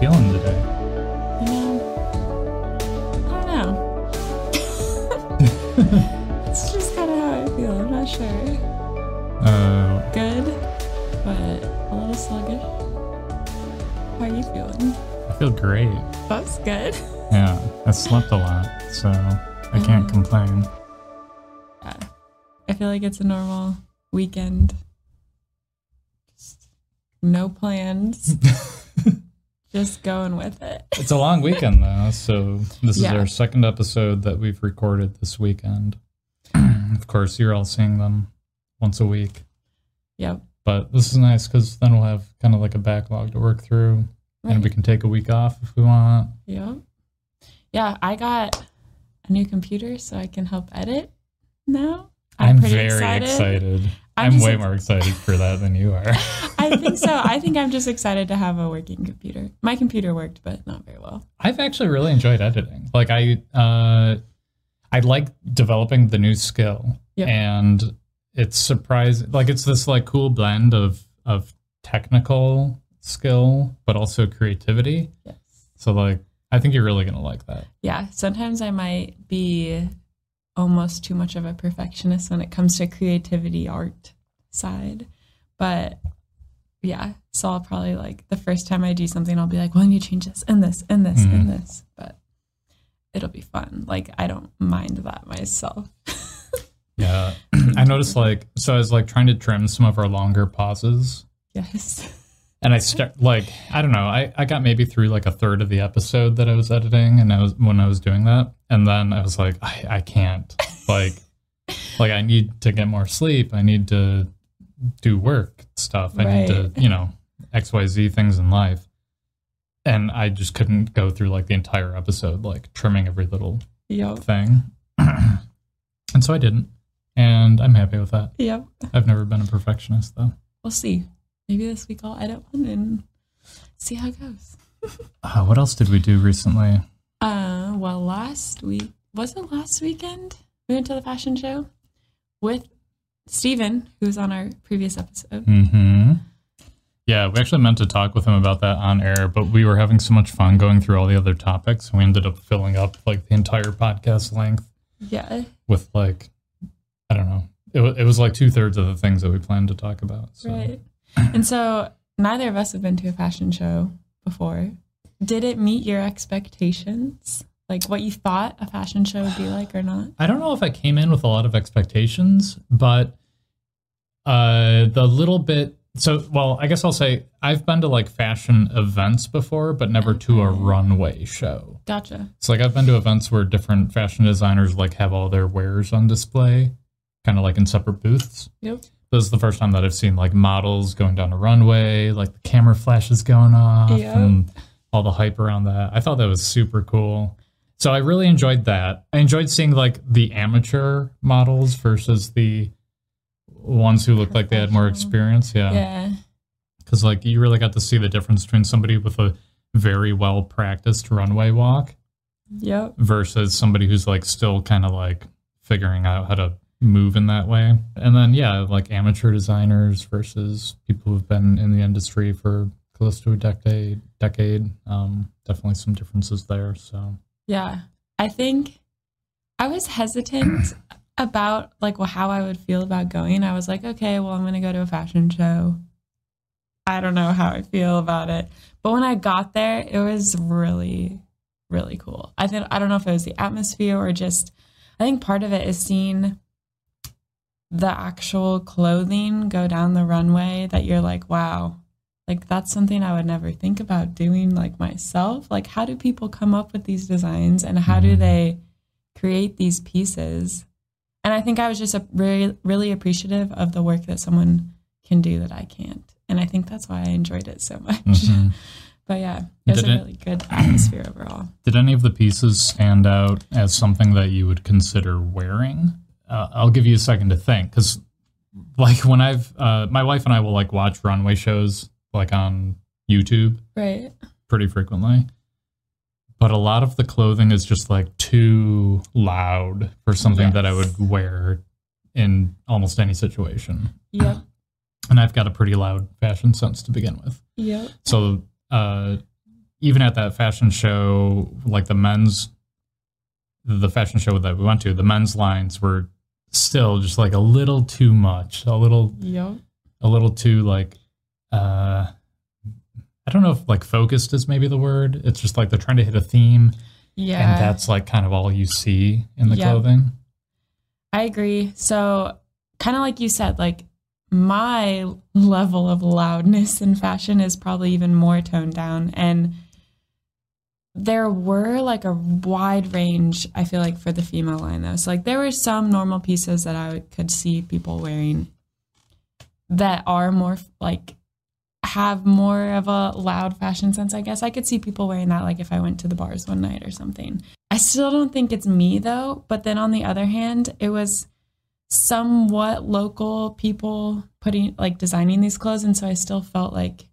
feeling today? You know, I don't know. it's just kind of how I feel. I'm not sure. Uh, Good, but a little sluggish. How are you feeling? I feel great. That's good. Yeah, I slept a lot, so I can't Mhm. complain. Yeah. I feel like it's a normal weekend. Just no plans. just going with it. It's a long weekend though, so this Yeah. is our second episode that we've recorded this weekend. of course, you're all seeing them once a week, Yep. but this is nice because then we'll have kind of like a backlog to work through, and we can take a week off if we want. Yep. Yeah, I got a new computer so I can help edit now. I'm, pretty very excited. I'm I'm, way ex- more excited for that than you are. I think so. I think I'm just excited to have a working computer. My computer worked, but not very well. I've actually really enjoyed editing. Like I uh I like developing the new skill. Yep. And it's surprising like it's this like cool blend of of technical skill but also creativity. Yes. So like I think you're really going to like that. Yeah, sometimes I might be almost too much of a perfectionist when it comes to creativity art side. But yeah, so I'll probably like the first time I do something, I'll be like, well, you change this and this and this Mhm. and this. But it'll be fun. Like, I don't mind that myself. Yeah. I noticed like so I was like trying to trim some of our longer pauses yes. and I start like I don't know. I I got maybe through like a third of the episode that I was editing, and I was when I was doing that, and then I was like, I I can't like like I need to get more sleep. I need to do work stuff. I need to you know X Y Z things in life, and I just couldn't go through like the entire episode like trimming every little Yep. thing, and so I didn't, and I'm happy with that. Yep. I've never been a perfectionist though. We'll see. Maybe this week I'll edit one and see how it goes. Uh, what else did we do recently? Uh, well, last week was it last weekend? We went to the fashion show with Steven, who was on our previous episode. Hmm. Yeah, we actually meant to talk with him about that on air, but we were having so much fun going through all the other topics, and we ended up filling up like the entire podcast length Yeah, with like, I don't know, it, it was like two thirds of the things that we planned to talk about. So. right. And so neither of us have been to a fashion show before. Did it meet your expectations? Like what you thought a fashion show would be like or not? I don't know if I came in with a lot of expectations, but uh, the little bit. So, well, I guess I'll say I've been to like fashion events before, but never to a runway show. Gotcha. So like I've been to events where different fashion designers like have all their wares on display, kind of like in separate booths. Yep. This is the first time that I've seen like models going down a runway, like the camera flashes going off Yep. and all the hype around that. I thought that was super cool. So I really enjoyed that. I enjoyed seeing like the amateur models versus the ones who looked like they had more experience. Yeah Yeah. because like you really got to see the difference between somebody with a very well practiced runway walk Yep. versus somebody who's like still kind of like figuring out how to move in that way. And then yeah, like amateur designers versus people who've been in the industry for close to a decade decade. Um definitely some differences there. So Yeah. I think I was hesitant about like well, how I would feel about going. I was like, okay, well, I'm going to go to a fashion show. I don't know how I feel about it. But when I got there, it was really really cool. I think I don't know if it was the atmosphere or just I think part of it is seeing the actual clothing go down the runway that you're like, wow, like that's something I would never think about doing like myself. Like how do people come up with these designs and how do Mhm. they create these pieces? And I think I was just a really really appreciative of the work that someone can do that I can't. And I think that's why I enjoyed it so much. mhm. But yeah, it was Did a it- really good atmosphere overall. did any of the pieces stand out as something that you would consider wearing? Uh, I'll give you a second to think because like when I've uh, my wife and I will like watch runway shows like on YouTube Right. pretty frequently. But a lot of the clothing is just like too loud for something that I would wear in almost any situation. Yeah, And I've got a pretty loud fashion sense to begin with. Yeah, So uh even at that fashion show, like the men's, the fashion show that we went to, the men's lines were still just like a little too much, a little, Yep. a little too like, uh, I don't know if like focused is maybe the word. It's just like they're trying to hit a theme, Yeah. and that's like kind of all you see in the Yep. clothing. I agree. So, kind of like you said, like my level of loudness in fashion is probably even more toned down. And there were like a wide range, I feel like, for the female line, though. So, like, there were some normal pieces that I could see people wearing that are more like have more of a loud fashion sense, I guess. I could see people wearing that, like, if I went to the bars one night or something. I still don't think it's me though. But then on the other hand, it was somewhat local people putting like designing these clothes. And so I still felt like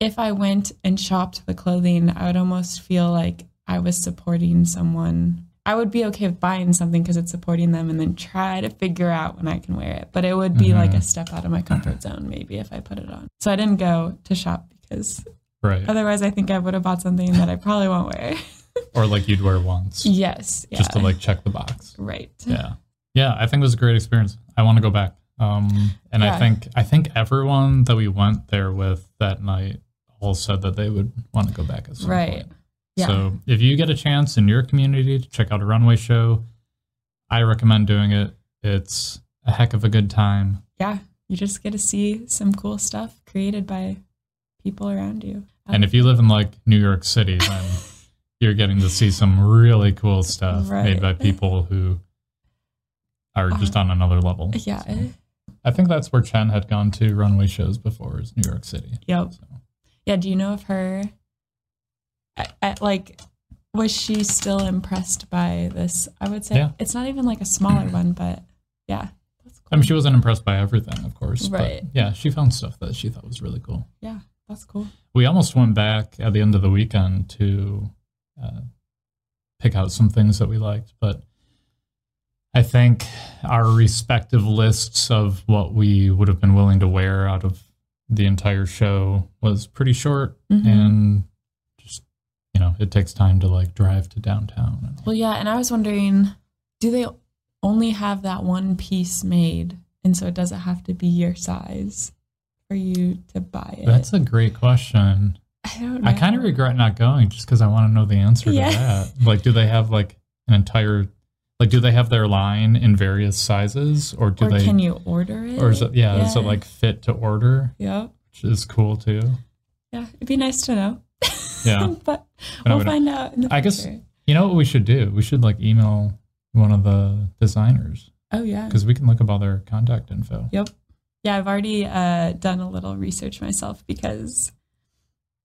if I went and shopped the clothing, I would almost feel like I was supporting someone. I would be okay with buying something because it's supporting them and then try to figure out when I can wear it. But it would be like a step out of my comfort zone maybe if I put it on. So I didn't go to shop because Right. otherwise I think I would have bought something that I probably won't wear. or like you'd wear once yes. Yeah. just to like check the box. right. Yeah. Yeah, I think it was a great experience. I want to go back. Um and Yeah. I think I think everyone that we went there with that night all said that they would want to go back at some Right. point. Yeah. So if you get a chance in your community to check out a runway show, I recommend doing it. It's a heck of a good time. yeah, you just get to see some cool stuff created by people around you. Um, and if you live in like New York City, then you're getting to see some really cool stuff made by people who are just uh-huh. on another level. yeah, So, I think that's where Chen had gone to runway shows before is New York City. yep, So, yeah. Do you know of her? I, I, like, was she still impressed by this? I would say Yeah. it's not even like a smaller one, but yeah, that's cool. I mean, she wasn't impressed by everything, of course. Right. But yeah, she found stuff that she thought was really cool. yeah, that's cool. We almost went back at the end of the weekend to uh, pick out some things that we liked, but I think our respective lists of what we would have been willing to wear out of the entire show was pretty short Mhm. and just you know it takes time to like drive to downtown Well, yeah, and I was wondering, do they only have that one piece made, and so it doesn't have to be your size for you to buy it? that's a great question I don't know. i kind of regret not going just because i want to know the answer Yeah. to that like do they have like an entire like do they have their line in various sizes or do or they can you order it? or is it yeah, is it like fit to order Yep. which is cool too Yeah, it'd be nice to know. Yeah. but we'll we find out I guess- you know what we should do we should like email one of the designers Oh yeah. because we can look up all their contact info Yep. Yeah, I've already uh, done a little research myself because,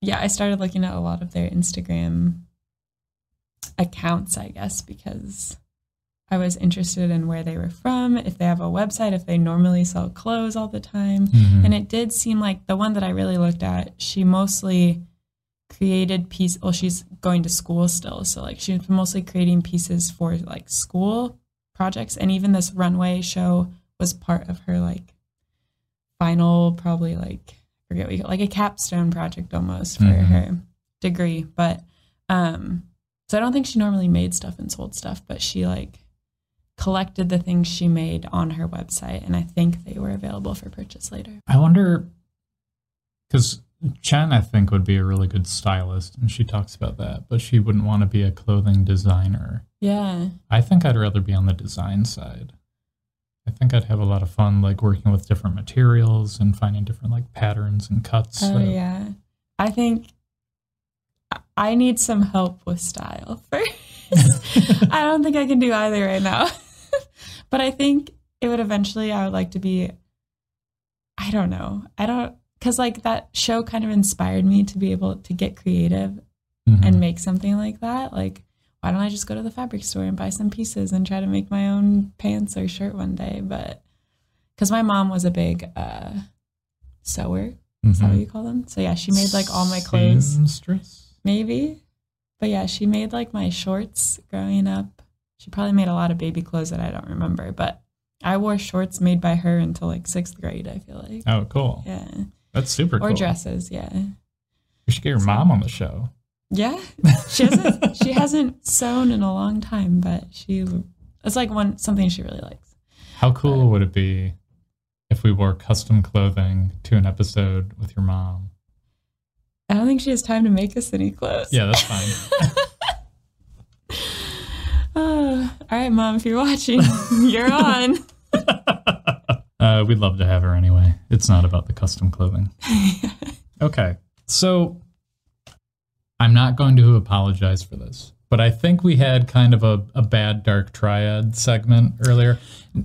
yeah, I started looking at a lot of their Instagram accounts, I guess, because I was interested in where they were from, if they have a website, if they normally sell clothes all the time. Mhm. And it did seem like the one that I really looked at, she mostly created piece well she's going to school still so like she's mostly creating pieces for like school projects and even this runway show was part of her like final probably like I forget what you like a capstone project almost for Mhm. her degree but um so I don't think she normally made stuff and sold stuff but she like collected the things she made on her website and I think they were available for purchase later. I wonder because Chen, I think, would be a really good stylist, and she talks about that, but she wouldn't want to be a clothing designer. Yeah. I think I'd rather be on the design side. I think I'd have a lot of fun, like working with different materials and finding different like patterns and cuts. Oh yeah. I think I- I need some help with style first. I don't think I can do either right now. but I think it would eventually I would like to be I don't know. I don't cuz like that show kind of inspired me to be able to get creative Mhm. and make something like that. Like why don't I just go to the fabric store and buy some pieces and try to make my own pants or shirt one day? But cuz my mom was a big uh sewer is that what you call them? So yeah, she made like all my clothes, Seamstress? maybe. But yeah, she made like my shorts growing up. She probably made a lot of baby clothes that I don't remember, but I wore shorts made by her until like sixth grade. I feel like, Oh, cool. yeah, That's super or cool. Or dresses, yeah. We should get your mom on the show. Yeah, she hasn't. she hasn't sewn in a long time, but she. It's like one something she really likes. How cool would it be if we wore custom clothing to an episode with your mom? I don't think she has time to make us any clothes. Yeah, that's fine. Uh, all right, mom, if you're watching, you're on. uh, we'd love to have her anyway. It's not about the custom clothing. okay, so I'm not going to apologize for this, but I think we had kind of a, a bad dark triad segment earlier.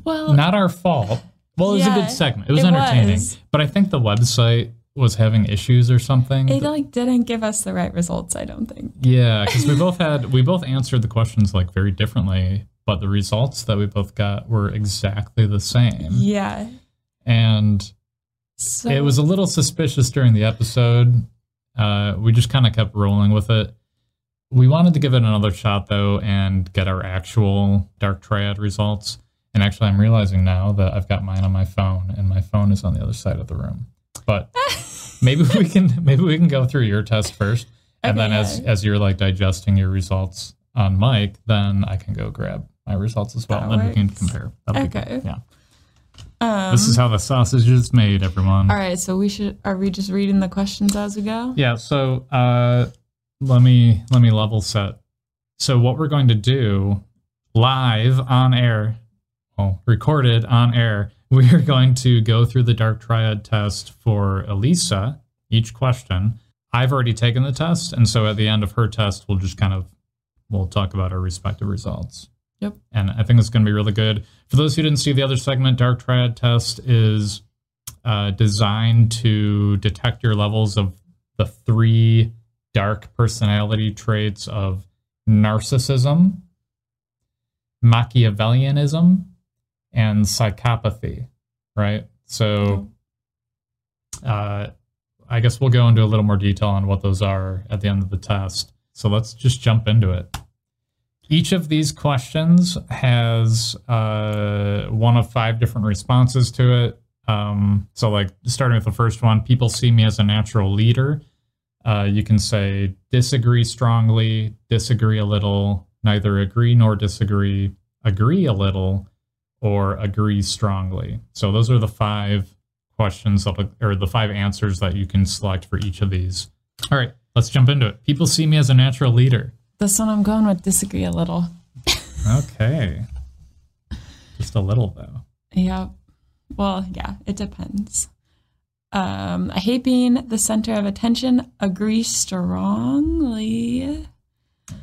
Well, Not our fault. Well, it was a good segment. It was it entertaining, was. but I think the website was having issues or something. it like didn't give us the right results. I don't think. Yeah, because we both had we both answered the questions like very differently, but the results that we both got were exactly the same. Yeah. And So it was a little suspicious during the episode. Uh, we just kind of kept rolling with it. We wanted to give it another shot though and get our actual Dark Triad results. And actually, I'm realizing now that I've got mine on my phone, and my phone is on the other side of the room. But maybe we can maybe we can go through your test first, and Okay, then as yeah. as you're like digesting your results on mic, then I can go grab my results as well, That and then we can compare. That'll be good. Okay. Yeah. um, This is how the sausage is made, everyone. all right. So we should. Are we just reading the questions as we go? Yeah, so uh let me let me level set. So what we're going to do live on air, well, recorded on air, we are going to go through the dark triad test for Elisa, each question. I've already taken the test, and so at the end of her test, we'll just kind of we'll talk about our respective results. Yep. And I think it's going to be really good. For those who didn't see the other segment, dark triad test is uh, designed to detect your levels of the three dark personality traits of narcissism, Machiavellianism, and psychopathy, right? So, uh, I guess we'll go into a little more detail on what those are at the end of the test. So let's just jump into it. Each of these questions has uh, one of five different responses to it. Um, so, like starting with the first one, people see me as a natural leader. Uh, you can say disagree strongly, disagree a little, neither agree nor disagree, agree a little, or agree strongly. So, those are the five questions that, or the five answers that you can select for each of these. All right, let's jump into it. People see me as a natural leader. This one I'm going with disagree a little. Okay. Just a little though. Yeah. Well, yeah, it depends. Um, I hate being the center of attention. Agree strongly.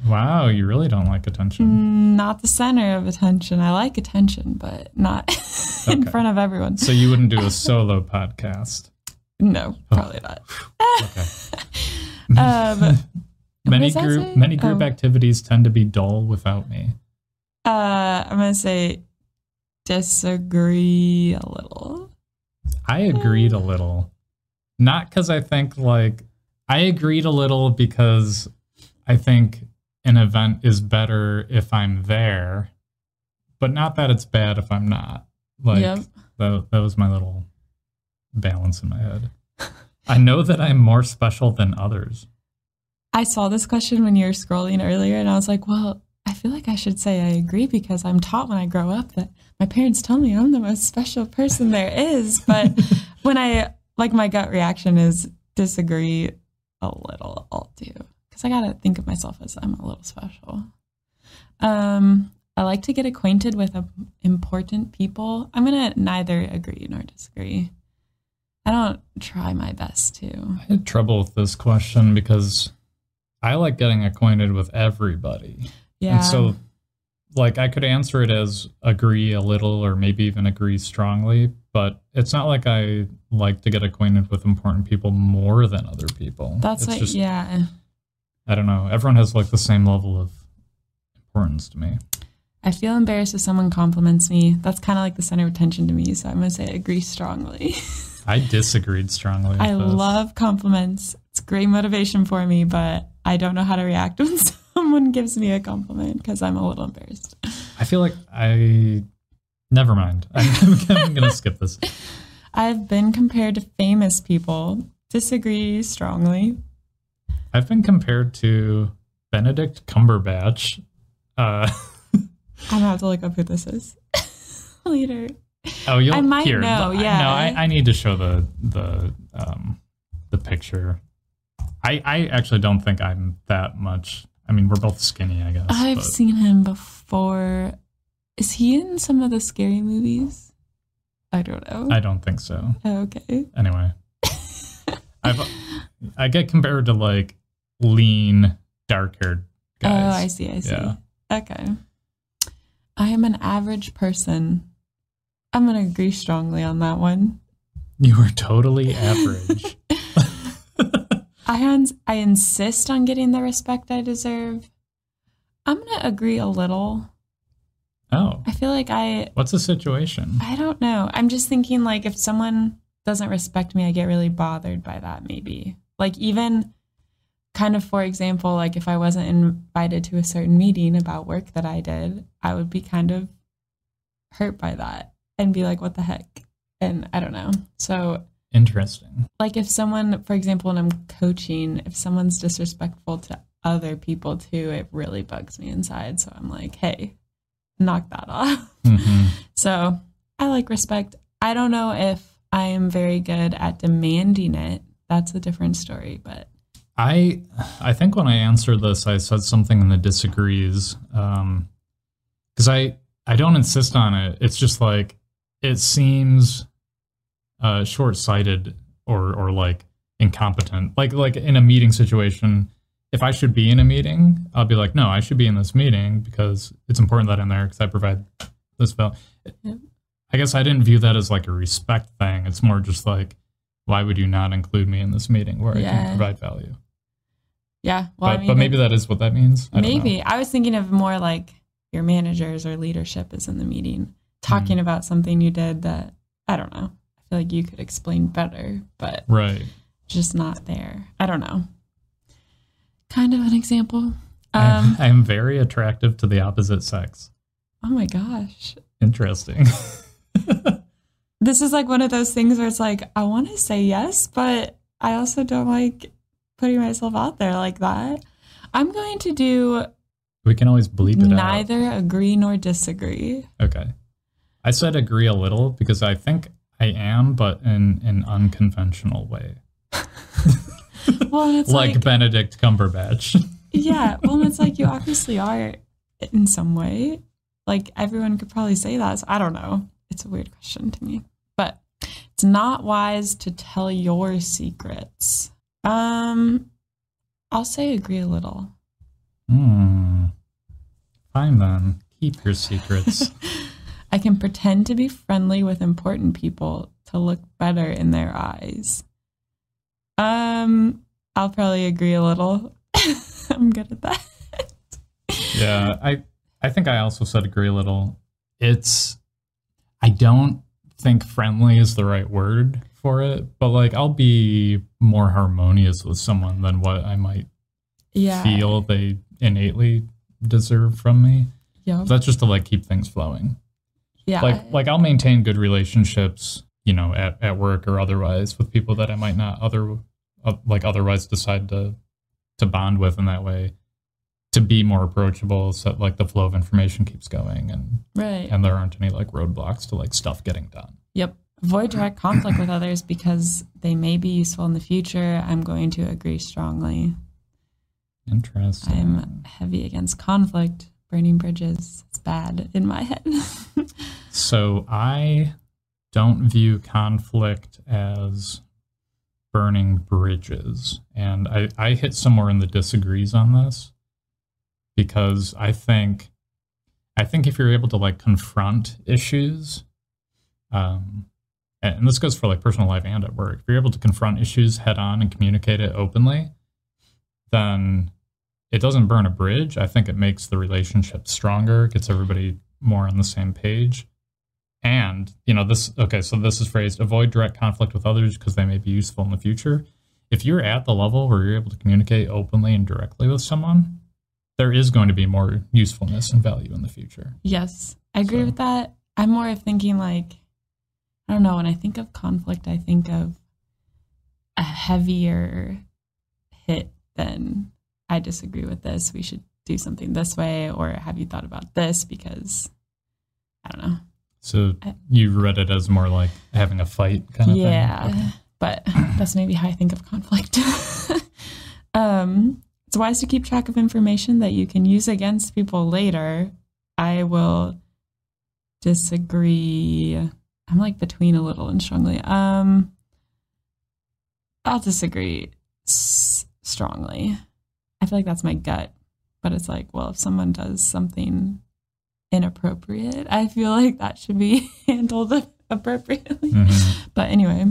Wow, you really don't like attention. Mm, Not the center of attention. I like attention, but not in Okay. front of everyone. So you wouldn't do a solo podcast. No, probably not. Okay. Um, Many group many group Oh. activities tend to be dull without me. uh, I'm gonna say disagree a little. I agreed a little. Not because I think like I agreed a little because I think an event is better if I'm there, but not that it's bad if I'm not. Like Yep. that, that was my little balance in my head. I know that I'm more special than others. I saw this question when you were scrolling earlier, and I was like, well, I feel like I should say I agree because I'm taught when I grow up that my parents tell me I'm the most special person there is. But when I, like, my gut reaction is disagree a little, I'll do. Because I got to think of myself as I'm a little special. Um, I like to get acquainted with uh, important people. I'm going to neither agree nor disagree. I don't try my best to. I had trouble with this question because I like getting acquainted with everybody. Yeah. And so, like, I could answer it as agree a little or maybe even agree strongly, but it's not like I like to get acquainted with important people more than other people. That's it's what, just, yeah. I don't know. Everyone has like the same level of importance to me. I feel embarrassed if someone compliments me. That's kind of like the center of attention to me. So I'm going to say agree strongly. I disagreed strongly. I this. love compliments. It's great motivation for me, but I don't know how to react when someone gives me a compliment because I'm a little embarrassed. I feel like I. Never mind. I'm, I'm going to skip this. I've been compared to famous people. Disagree strongly. I've been compared to Benedict Cumberbatch. Uh, I'm gonna have to look up who this is later. oh, you'll I might here. know, yeah. No, I, I need to show the the um the picture. I I actually don't think I'm that much. I mean, we're both skinny, I guess. I've but seen him before. Is he in some of the scary movies? I don't know. I don't think so. Oh, okay. Anyway, I've I get compared to like lean, dark haired guys. Oh. I see. I see. Yeah. Okay. I am an average person. I'm going to agree strongly on that one. You are totally average. I ans- I insist on getting the respect I deserve. I'm going to agree a little. oh, I feel like I what's the situation? I don't know. I'm just thinking like if someone doesn't respect me, I get really bothered by that maybe. Like even kind of for example, like if I wasn't invited to a certain meeting about work that I did, I would be kind of hurt by that and be like what the heck? And I don't know. So Interesting. like if someone for example when I'm coaching, if someone's disrespectful to other people too, it really bugs me inside. So I'm like, "Hey, knock that off." hmm So I like respect. I don't know if I am very good at demanding it. That's a different story, but I I think when I answered this, I said something in the disagrees because I I don't insist on it. It's just like it seems uh, short sighted or or like incompetent. Like like in a meeting situation, if I should be in a meeting, I'll be like, no, I should be in this meeting because it's important that I'm there because I provide this value. Yep. I guess I didn't view that as like a respect thing. It's more just like, why would you not include me in this meeting where I can provide value? Yeah. Well, but, I mean, but maybe that is what that means. I maybe I was thinking of more like your managers or leadership is in the meeting talking about something you did that I don't know. I feel like you could explain better, but Right. just not there. I don't know. Kind of an example. Um, I am very attractive to the opposite sex. oh my gosh. Interesting. this is like one of those things where it's like I want to say yes, but I also don't like putting myself out there like that. I'm going to do we can always bleep it out. neither agree nor disagree. Okay. I said agree a little because I think I am, but in an unconventional way. Well, it's like, like, Benedict Cumberbatch. yeah, well, it's like you obviously are in some way. Like everyone could probably say that. So I don't know. It's a weird question to me, but it's not wise to tell your secrets. Um, I'll say agree a little. Hmm. Fine then. Keep your secrets. I can pretend to be friendly with important people to look better in their eyes. Um, I'll probably agree a little. I'm good at that. yeah, I I think I also said agree a little. It's I don't think friendly is the right word for it, but like I'll be more harmonious with someone than what I might Yeah. feel they innately deserve from me. Yup. That's just to like keep things flowing. Yeah. Like like I'll maintain good relationships, you know, at, at work or otherwise with people that I might not other uh, like otherwise decide to to bond with in that way to be more approachable so that like the flow of information keeps going and right. and there aren't any like roadblocks to like stuff getting done. Yep. Avoid direct conflict with others because they may be useful in the future. I'm going to agree strongly. Interesting. I'm heavy against conflict, burning bridges. It's bad in my head. So I don't view conflict as burning bridges. And I, I hit somewhere in the disagrees on this because I think I think if you're able to like confront issues, um, and this goes for like personal life and at work, if you're able to confront issues head on and communicate it openly, then it doesn't burn a bridge. I think it makes the relationship stronger, gets everybody more on the same page. And, you know, this, okay, so this is phrased avoid direct conflict with others because they may be useful in the future. If you're at the level where you're able to communicate openly and directly with someone, there is going to be more usefulness and value in the future. yes, I agree So- with that. I'm more of thinking like, I don't know, when I think of conflict, I think of a heavier hit than I disagree with this. We should do something this way, or have you thought about this? Because I don't know. So you read it as more like having a fight kind of yeah, thing? but that's maybe how I think of conflict. um, it's wise to keep track of information that you can use against people later. I will disagree. I'm like between a little and strongly. Um, I'll disagree s- strongly. I feel like that's my gut, but it's like, well, if someone does something inappropriate, I feel like that should be handled appropriately. Mhm. But anyway,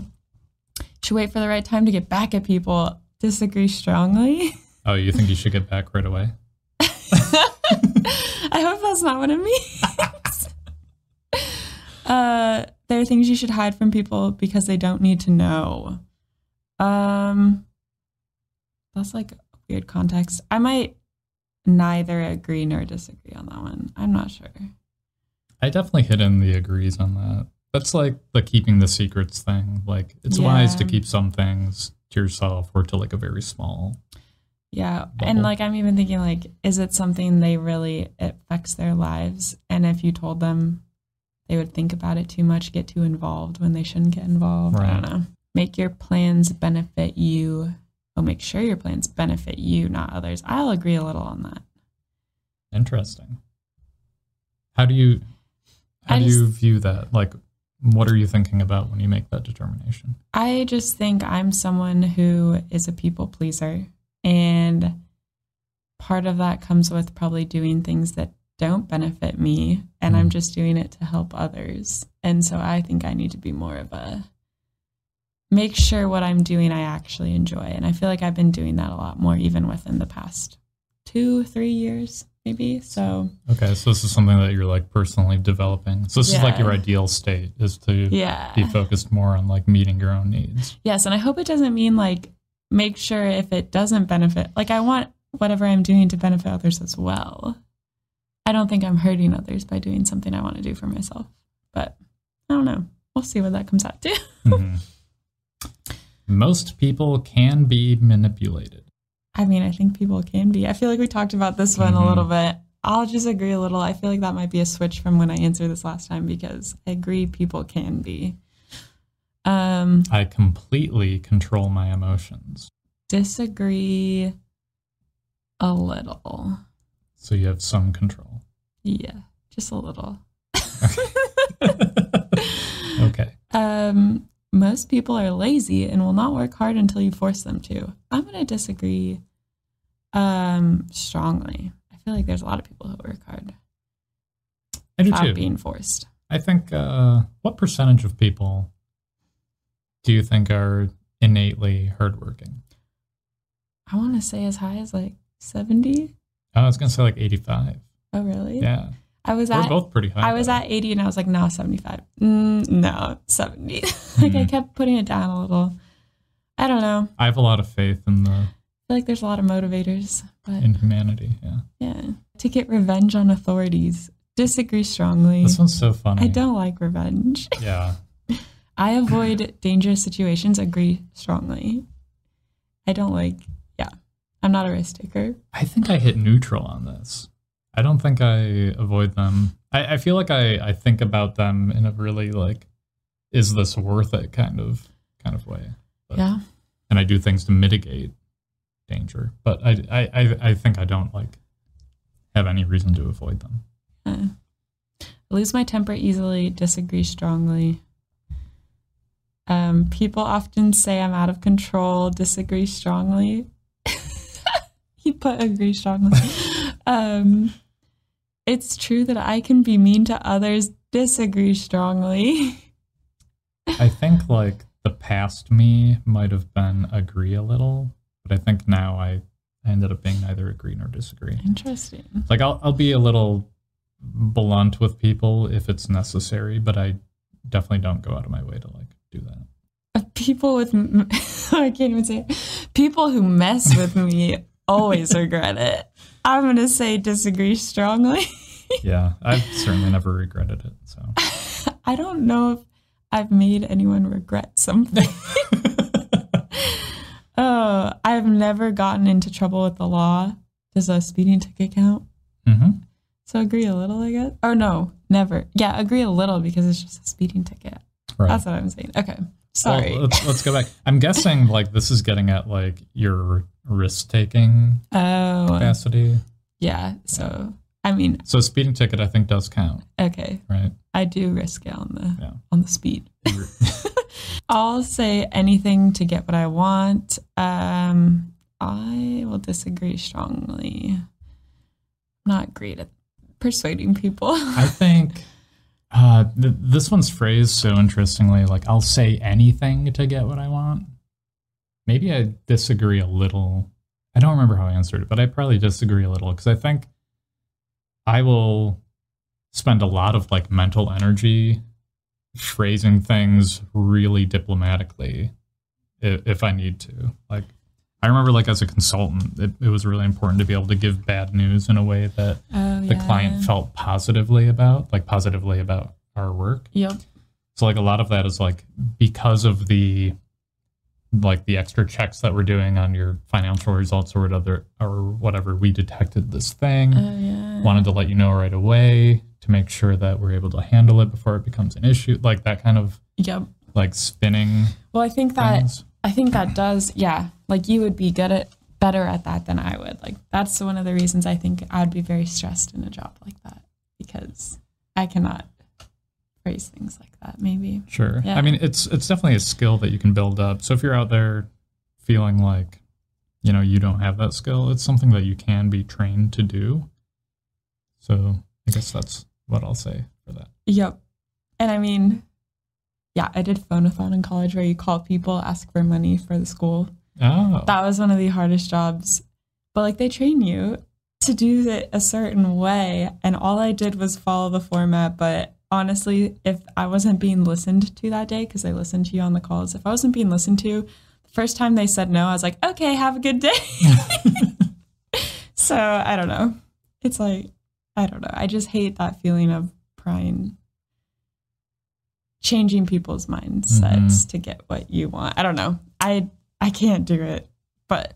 should wait for the right time to get back at people. Disagree strongly. Oh, you think you should get back right away? I hope that's not what it means. uh, there are things you should hide from people because they don't need to know. Um, that's like weird context. I might neither agree nor disagree on that one. I'm not sure. I definitely hit in the agrees on that. That's like the keeping the secrets thing. Like it's wise to keep some things to yourself or to like a very small. Yeah. Bubble. And like, I'm even thinking, like, is it something they really it affects their lives? And if you told them, they would think about it too much, get too involved when they shouldn't get involved. I don't Right. know. Make your plans benefit you. Oh, make sure your plans benefit you, not others. I'll agree a little on that. Interesting. How do you how I do you just- view that? Like what are you thinking about when you make that determination? I just think I'm someone who is a people pleaser. And part of that comes with probably doing things that don't benefit me. And I'm Mm. just doing it to help others. And so I think I need to be more of a make sure what I'm doing I actually enjoy. And I feel like I've been doing that a lot more, even within the past two, three years, maybe. So Okay, so this is something that you're like personally developing. So this is like your ideal state is to yeah. be focused more on like meeting your own needs. Yes, and I hope it doesn't mean like make sure if it doesn't benefit, like I want whatever I'm doing to benefit others as well. I don't think I'm hurting others by doing something I want to do for myself, but I don't know. We'll see what that comes out to. Mhm. Most people can be manipulated. I mean, I think people can be. I feel like we talked about this one Mhm. a little bit. I'll just agree a little. I feel like that might be a switch from when I answered this last time because I agree people can be. Um, I completely control my emotions. disagree a little. So you have some control. Yeah, just a little. okay. um, most people are lazy and will not work hard until you force them to. I'm going to disagree um, strongly. I feel like there's a lot of people who work hard I do too. being forced. I think uh, what percentage of people do you think are innately hardworking? I want to say as high as like 70. I was gonna say like eighty-five. Oh, really? Yeah, I was we're at. both pretty high. I was though. at 80 and I was like, no, 75. Mm, no, 70. like I Mhm. kept putting it down a little. I don't know. I have a lot of faith in the I feel like there's a lot of motivators, but in humanity. Yeah, Yeah. To get revenge on authorities. Disagree strongly. this one's so funny. I don't like revenge. Yeah, I avoid dangerous situations. Agree strongly. I don't like, yeah. I'm not a risk taker. I think I hit neutral on this. I don't think I avoid them. I, I feel like I, I think about them in a really like, is this worth it kind of kind of way. But- Yeah. and I do things to mitigate danger. But I, I, I, I think I don't like have any reason to avoid them. Uh, I lose my temper easily. Disagree strongly. Um, people often say I'm out of control. Disagree strongly. he put agree strongly. um, it's true that I can be mean to others. Disagree strongly. I think like the past me might have been agree a little, but I think now I, ended up being neither agree nor disagree. Interesting. Like I'll I'll be a little blunt with people if it's necessary, but I definitely don't go out of my way to like do that. Uh, People with, I can't even say it. People who mess with me always regret it. I'm going to say disagree strongly. Yeah, I've certainly never regretted it. So I don't know if I've made anyone regret something. Oh, I've never gotten into trouble with the law. Does a speeding ticket count? hmm So agree a little, I guess. Or no, never. Yeah, agree a little because it's just a speeding ticket. Right. That's what I'm saying. Okay. Sorry. Well, let's, let's go back. I'm guessing like this is getting at like your risk taking oh, capacity. yeah. So I mean, So speeding ticket, I think, does count, okay, right? I do risk it on the Yeah. on the speed. I'll say anything to get what I want. Um, I will disagree strongly. Not great at persuading people. I think uh, th- this one's phrased so interestingly. Like, I'll say anything to get what I want. Maybe I disagree a little. I don't remember how I answered it, but I probably disagree a little because I think I will spend a lot of like mental energy phrasing things really diplomatically if, if I need to. Like, I remember like as a consultant, it, it was really important to be able to give bad news in a way that oh, the yeah. client felt positively about, like positively about our work. Yep. So like a lot of that is like because of the like the extra checks that we're doing on your financial results or whatever or whatever, we detected this thing. Oh yeah. Wanted to let you know right away to make sure that we're able to handle it before it becomes an issue. Like that kind of Yep. like spinning Well, I think that things. I think that does, yeah. Like you would be good at better at that than I would. Like that's one of the reasons I think I'd be very stressed in a job like that because I cannot phrase things like that. Maybe. Sure. Yeah. I mean, it's it's definitely a skill that you can build up. So if you're out there feeling like, you know, you don't have that skill, it's something that you can be trained to do. So I guess that's what I'll say for that. Yep. And I mean, yeah, I did phone-a-thon in college where you call people, ask for money for the school. Oh, That was one of the hardest jobs. But like they train you to do it a certain way. And all I did was follow the format. But honestly, if I wasn't being listened to that day, because they listened to you on the calls, if I wasn't being listened to, the first time they said no, I was like, okay, have a good day. so I don't know. It's like, I don't know. I just hate that feeling of prying, changing people's mindsets mm-hmm. to get what you want. I don't know. I I can't do it, but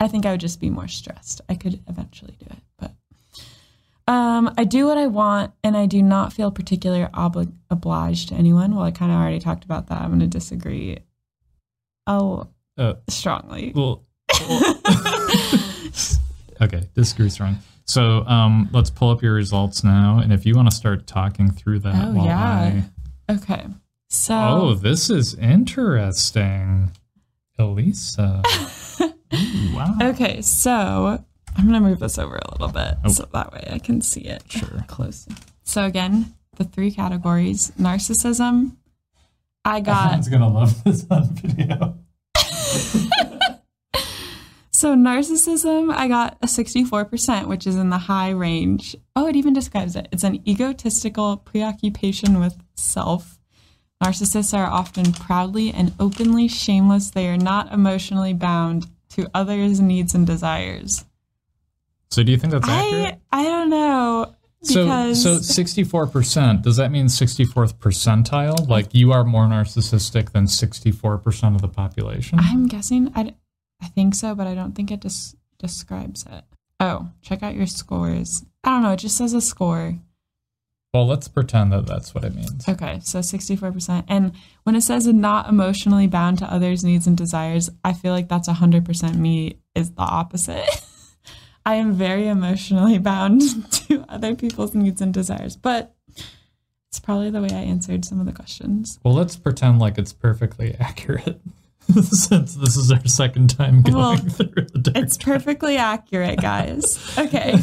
I think I would just be more stressed. I could eventually do it, um, I do what I want, and I do not feel particularly obli- obliged to anyone. Well, I kind of already talked about that. I'm going to disagree. Oh, Uh, strongly. well, okay, disagree strong. So um, let's pull up your results now, and if you want to start talking through that, Oh, yeah. I Okay, so Oh, this is interesting. Elisa. Ooh, wow. okay, so I'm going to move this over a little bit Oh. so that way I can see it Sure. close. So again, the three categories: narcissism. I got Everyone's gonna love this on video. So narcissism, I got a 64%, which is in the high range. Oh, it even describes it. It's an egotistical preoccupation with self. Narcissists are often proudly and openly shameless. They are not emotionally bound to others' needs and desires. So do you think that's accurate? I I don't know So so sixty four percent, does that mean sixty fourth percentile? Like you are more narcissistic than sixty four percent of the population? I'm guessing I, I think so, but I don't think it des- describes it. Oh, check out your scores. I don't know. It just says a score. Well, let's pretend that that's what it means. Okay, so 64%. And when it says not emotionally bound to others' needs and desires, I feel like that's 100% me is the opposite. I am very emotionally bound to other people's needs and desires, but it's probably the way I answered some of the questions. Well, let's pretend like it's perfectly accurate. Since this is our second time going Well, through the It's perfectly accurate, guys. Okay.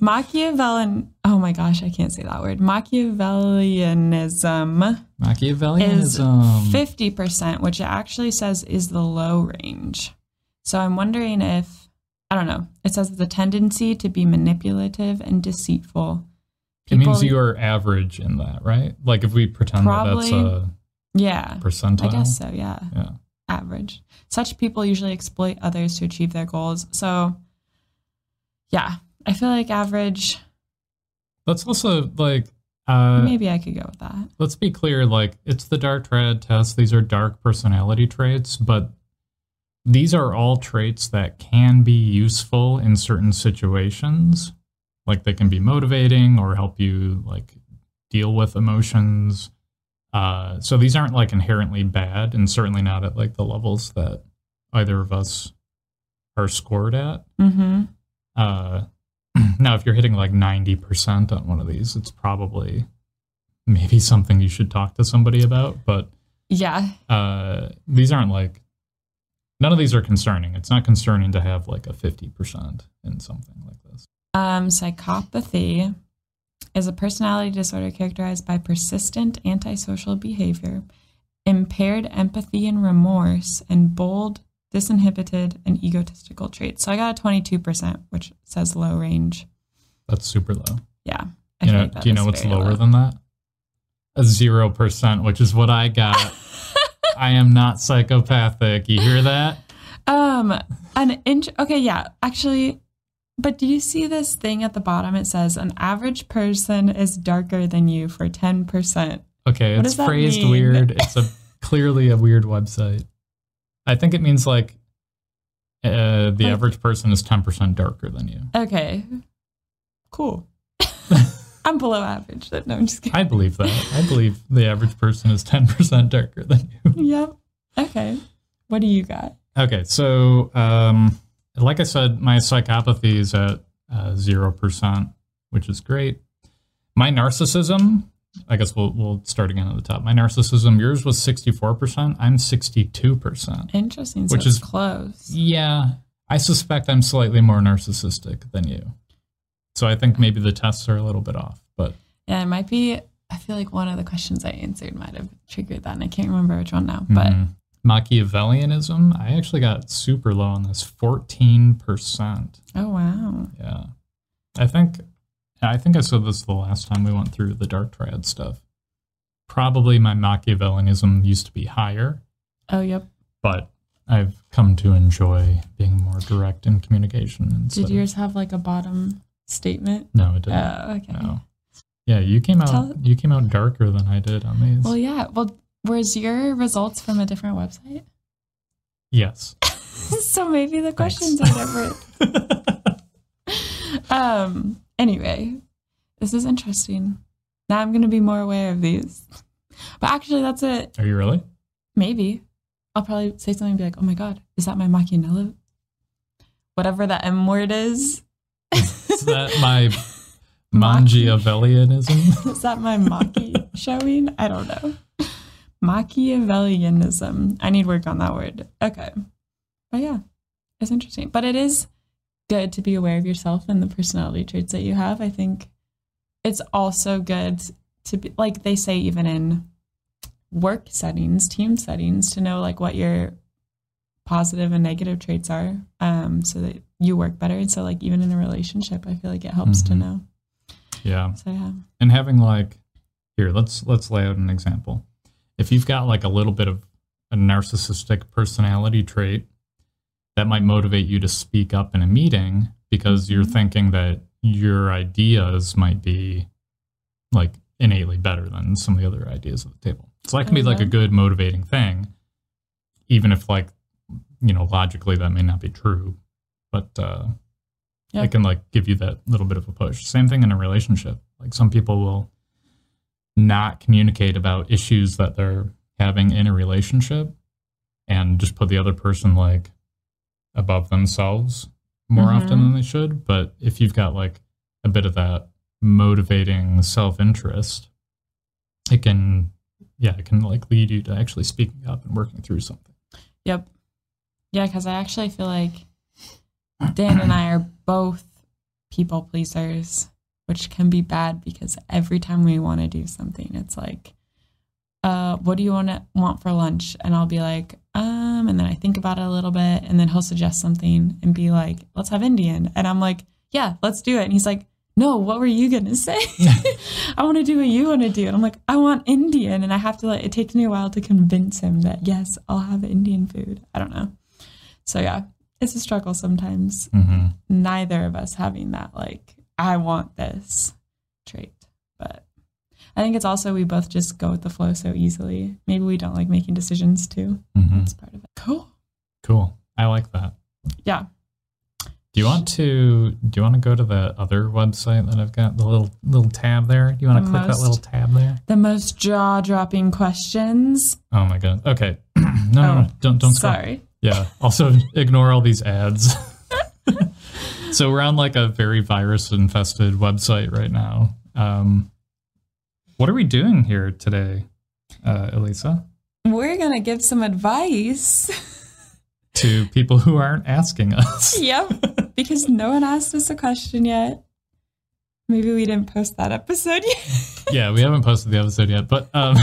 Machiavellian, oh my gosh, I can't say that word. Machiavellianism. is Machiavellianism. 50%, which it actually says is the low range. So I'm wondering if, I don't know, it says the tendency to be manipulative and deceitful. it means you are average in that, right? Like if we pretend that that's a yeah, percentile. I guess so, yeah, Yeah. average. Such people usually exploit others to achieve their goals. So, yeah, I feel like average, Let's also like uh maybe I could go with that. let's be clear, like it's the dark triad test. These are dark personality traits, but these are all traits that can be useful in certain situations. Like they can be motivating or help you like deal with emotions. Uh, so these aren't like inherently bad, and certainly not at like the levels that either of us are scored at. Mm-hmm. Uh, now, if you're hitting like 90% on one of these, it's probably maybe something you should talk to somebody about. But Yeah. uh, these aren't like, none of these are concerning. It's not concerning to have like a 50% in something like this. Um, psychopathy is a personality disorder characterized by persistent antisocial behavior, impaired empathy and remorse, and bold, disinhibited, and egotistical traits. So I got a 22%, which says low range. That's super low. Yeah. I You know, do you know what's lower low. than that? A 0%, which is what I got. I am not psychopathic. You hear that? Um, an inch. Okay, yeah, actually, but do you see this thing at the bottom? It says an average person is darker than you for ten percent. Okay, What it's phrased mean? weird. It's a clearly a weird website. I think it means like uh, the average person is ten percent darker than you. Okay, cool. I'm below average. No, I'm just kidding. I believe that. I believe the average person is ten percent darker than you. yep. Okay. What do you got? Okay, so um, like I said, my psychopathy is at uh, zero percent, which is great. My narcissism, I guess we'll we'll start again at the top. My narcissism, yours was sixty four percent. I'm sixty two percent. Interesting. So Which is- close. Yeah, I suspect I'm slightly more narcissistic than you. So I think maybe the tests are a little bit off, but Yeah, it might be. I feel like one of the questions I answered might have triggered that, and I can't remember which one now. But Mhm. Machiavellianism, I actually got super low on this, fourteen percent. oh wow, Yeah, I think I think I said this the last time we went through the dark triad stuff. Probably my Machiavellianism used to be higher, oh yep. but I've come to enjoy being more direct in communication. Did yours have like a bottom statement? No, it didn't. Oh, okay. No. Yeah, you came out. Tell- you came out darker than I did on these. Well, yeah. Well, was your results from a different website? yes. so maybe the Thanks. questions are different. um. Anyway, this is interesting. Now I'm going to be more aware of these. But actually, that's it. Are you really? Maybe I'll probably say something and be like, "Oh my god, is that my Machiavelli? Whatever that M word is." Is that my Machi- Machiavellianism? Is that my Maki showing? I don't know. Machiavellianism. I need work on that word. Okay. But yeah, it's interesting. But it is good to be aware of yourself and the personality traits that you have. I think it's also good to be, like they say, even in work settings, team settings, to know like what your positive and negative traits are um, so that you work better. And so, like, even in a relationship, I feel like it helps to Mhm. know. yeah. So, yeah. And having like here, let's let's lay out an example. If you've got like a little bit of a narcissistic personality trait, that might motivate you to speak up in a meeting because you're Mhm. thinking that your ideas might be like innately better than some of the other ideas at the table. So that can be like a good motivating thing, even if like you know logically that may not be true, but uh, Yep. it can like give you that little bit of a push. Same thing in a relationship. Like some people will not communicate about issues that they're having in a relationship and just put the other person like above themselves more Mhm. often than they should. But if you've got like a bit of that motivating self interest, it can, yeah, it can like lead you to actually speaking up and working through something. Yep. Yeah, because I actually feel like Dan and I are both people pleasers, which can be bad because every time we want to do something, it's like, uh, what do you want to want for lunch? And I'll be like, um, and then I think about it a little bit, and then he'll suggest something and be like, let's have Indian. And I'm like, yeah, let's do it. And he's like, no, what were you gonna say? I want to do what you want to do. And I'm like, I want Indian. And I have to like, it takes me a while to convince him that yes, I'll have Indian food. I don't know. So yeah, it's a struggle sometimes. Mm-hmm. Neither of us having that like, I want this trait. But I think it's also we both just go with the flow so easily. Maybe we don't like making decisions too. Mm-hmm. That's part of it. Cool. Cool. I like that. Yeah. Do you want to do you want to go to the other website that I've got the little little tab there? Do you want The to click that little tab there? The most jaw dropping questions. Oh my god. Okay. no, no, Oh, no, don't don't scroll. Yeah. Also ignore all these ads. so we're on like a very virus infested website right now. Um what are we doing here today, uh, Elisa? We're going to give some advice. To people who aren't asking us. yep. Because no one asked us a question yet. Maybe we didn't post that episode yet. yeah, we haven't posted the episode yet, but um,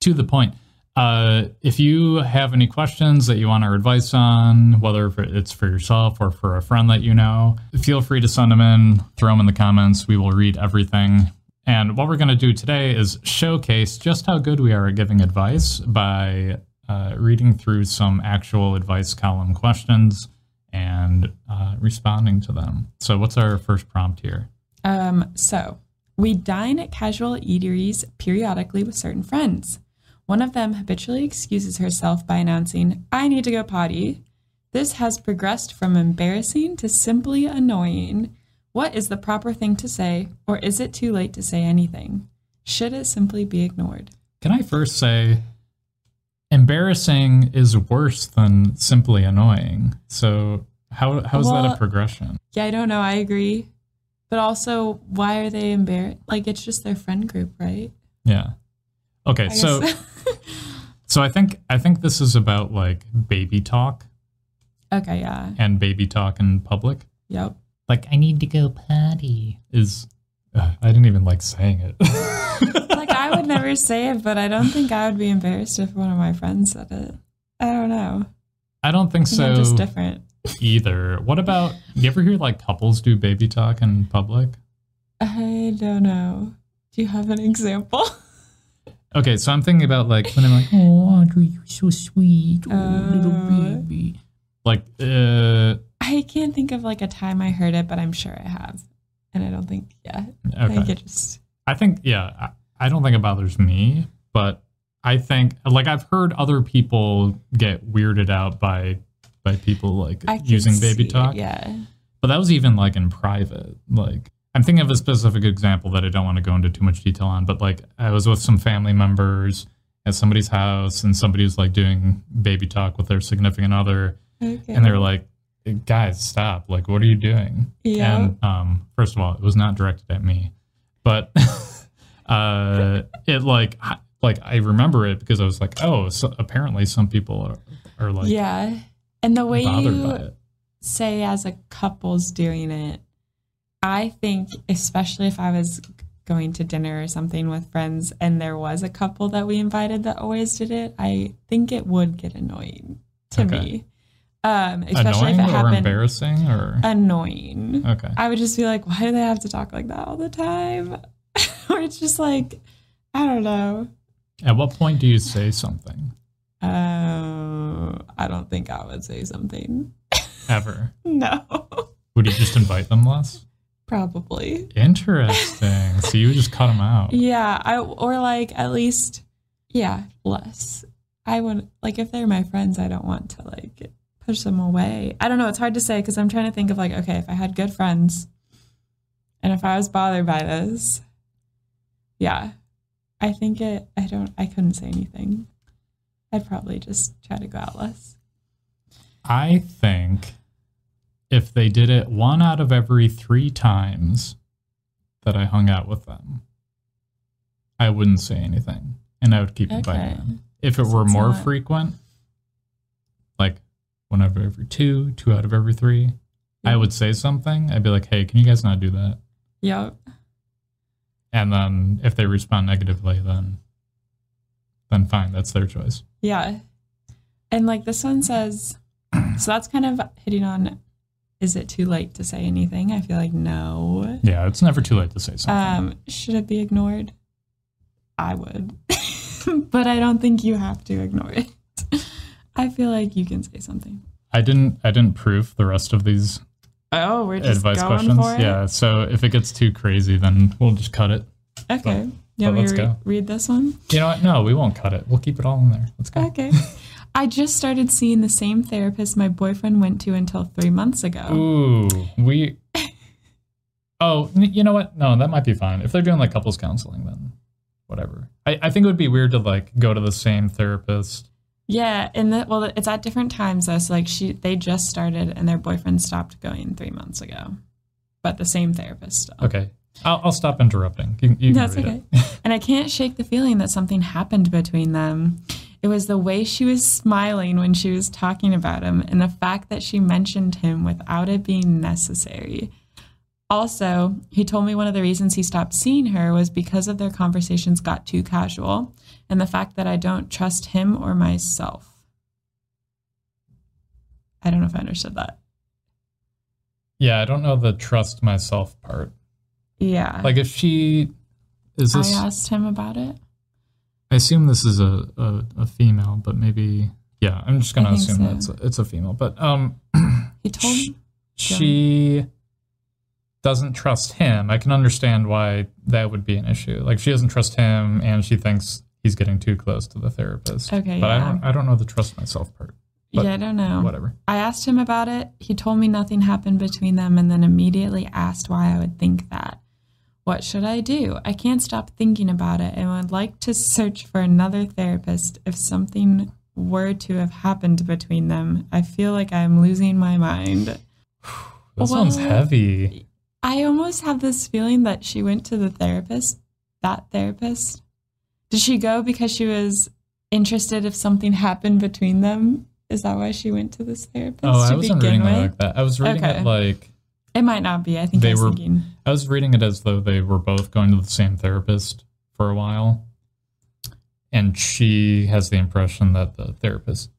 to the point. Uh, if you have any questions that you want our advice on, whether it's for yourself or for a friend that you know, feel free to send them in, throw them in the comments. We will read everything. And what we're going to do today is showcase just how good we are at giving advice by uh, reading through some actual advice column questions and uh, responding to them. So, what's our first prompt here? Um, so we dine at casual eateries periodically with certain friends. One of them habitually excuses herself by announcing, I need to go potty. This has progressed from embarrassing to simply annoying. What is the proper thing to say, or is it too late to say anything? Should it simply be ignored? Can I first say, embarrassing is worse than simply annoying. So how how's that a progression? Yeah, I don't know. I agree. But also, why are they embarrassed? Like, it's just their friend group, right? Yeah. Okay, so so I think I think this is about like baby talk okay, yeah. and baby talk in public. Yep. Like I need to go potty is uh, I didn't even like saying it. like I would never say it, but I don't think I would be embarrassed if one of my friends said it. I don't know. I don't think so I'm just different. either. What about you ever hear like couples do baby talk in public? I don't know. Do you have an example? Okay, so I'm thinking about like when I'm like, oh, Audrey, you're so sweet, oh, little Uh. baby. Like, uh, I can't think of like a time I heard it, but I'm sure I have. And I don't think, yeah. I think okay. just, I think, yeah, I, I don't think it bothers me, but I think, like, I've heard other people get weirded out by by people like using baby see it, talk. Yeah. But that was even like in private. Like, I'm thinking of a specific example that I don't want to go into too much detail on, but like, I was with some family members at somebody's house and somebody was like doing baby talk with their significant other. Okay. and they were like guys stop like what are you doing Yeah. and um first of all it was not directed at me but uh it like I- like i remember it because i was like oh so apparently some people are, are like yeah. And the way you say as a couple's doing it, I think, especially if I was going to dinner or something with friends and there was a couple that we invited that always did it, I think it would get annoying to Okay. me. Um, especially annoying if it or happened embarrassing or annoying. okay I would just be like, why do they have to talk like that all the time? or it's just like, I don't know. at what point do you say something Uh, I don't think I would say something. ever No, would you just invite them less probably. interesting so you just cut them out Yeah, I or like at least yeah, less. I would like if they're my friends, I don't want to like push them away. I don't know, it's hard to say cuz I'm trying to think of like okay, if I had good friends and if I was bothered by this, yeah. I think it I don't I couldn't say anything. I'd probably just try to go out less. I think if they did it one out of every three times that I hung out with them, I wouldn't say anything and I would keep inviting Okay. them. If it So were more not- frequent, like one out of every two, two out of every three, I would say something. I'd be like, hey, can you guys not do that? Yep. And then if they respond negatively, then then fine, that's their choice. Yeah. And like this one says, so that's kind of hitting on is it too late to say anything? I feel like no. Yeah, it's never too late to say something. Um, should it be ignored? I would. but I don't think you have to ignore it. I feel like you can say something. I didn't I didn't proof the rest of these Oh, we're just advice going questions. for it. Yeah. So if it gets too crazy, then we'll just cut it. Okay. but want me let's re- go. read this one? You know what? No, we won't cut it. We'll keep it all in there. Let's go. Okay. I just started seeing the same therapist my boyfriend went to until three months ago. Ooh, we. Oh, you know what? No, that might be fine. If they're doing like couples counseling, then whatever. I, I think it would be weird to like go to the same therapist. Yeah, and the, well, it's at different times though. So like she, they just started, and their boyfriend stopped going three months ago, but the same therapist. Still. Okay, I'll, I'll stop interrupting. You, you That's okay. it. And I can't shake the feeling that something happened between them. It was the way she was smiling when she was talking about him, and the fact that she mentioned him without it being necessary. Also, he told me one of the reasons he stopped seeing her was because of their conversations got too casual, and the fact that I don't trust him or myself. I don't know if I understood that. Yeah, I don't know the trust myself part. Yeah. Like if she is this, I asked him about it. Assume this is a, a a female, but maybe yeah. I'm just gonna assume so. that it's a, it's a female, but um. He told Sh- me. she doesn't trust him. I can understand why that would be an issue. Like she doesn't trust him, and she thinks he's getting too close to the therapist. Okay, but I don't. I don't know the trust myself part. but yeah, I don't know. Whatever. I asked him about it. He told me nothing happened between them and then immediately asked why I would think that. What should I do? I can't stop thinking about it and would like to search for another therapist if something were to have happened between them. I feel like I'm losing my mind. That sounds heavy. I almost have this feeling that she went to the therapist, that therapist. Did she go because she was interested if something happened between them? Is that why she went to this therapist Oh, I wasn't reading it like that. I was reading Okay. it like It might not be. I think They I was were- thinking. I was reading it as though they were both going to the same therapist for a while, and she has the impression that the therapist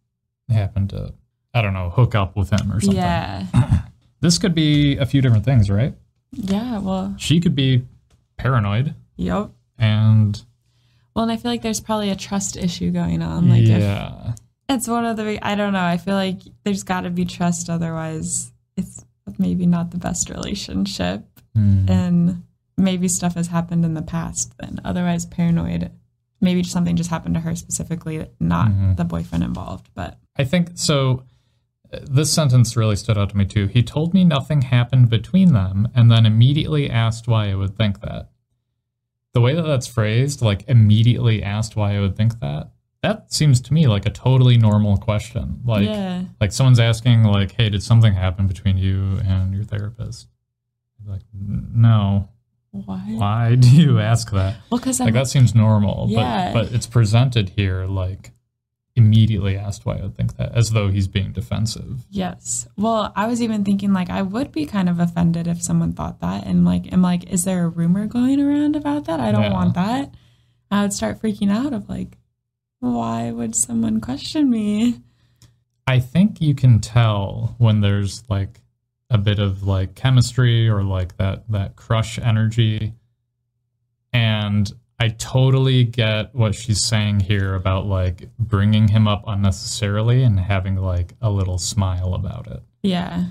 happened to, I don't know, hook up with him or something. Yeah. This could be a few different things, right? Yeah. Well, She could be paranoid yep. and Well, and I feel like there's probably a trust issue going on. Like, if yeah, it's one of the, I don't know. I feel like there's got to be trust. Otherwise, it's maybe not the best relationship. Hmm. And maybe stuff has happened in the past then. Otherwise, paranoid. Maybe something just happened to her specifically, not Mhm. the boyfriend involved. But I think so. This sentence really stood out to me too. He told me nothing happened between them, and then immediately asked why I would think that. The way that that's phrased, like immediately asked why I would think that, that seems to me like a totally normal question. Like, yeah. like someone's asking, like, "Hey, did something happen between you and your therapist?" Like, no. Why? Why do you ask that? Well, because I'm like that seems normal Yeah. but but it's presented here like immediately asked why i would think that as though he's being defensive Yes. Well, I was even thinking like I would be kind of offended if someone thought that and like am like, is there a rumor going around about that? I don't Yeah. want that. I would start freaking out of like, why would someone question me? i think you can tell when there's like a bit of like chemistry or like that that crush energy and i totally get what she's saying here about like bringing him up unnecessarily and having like a little smile about it Yeah.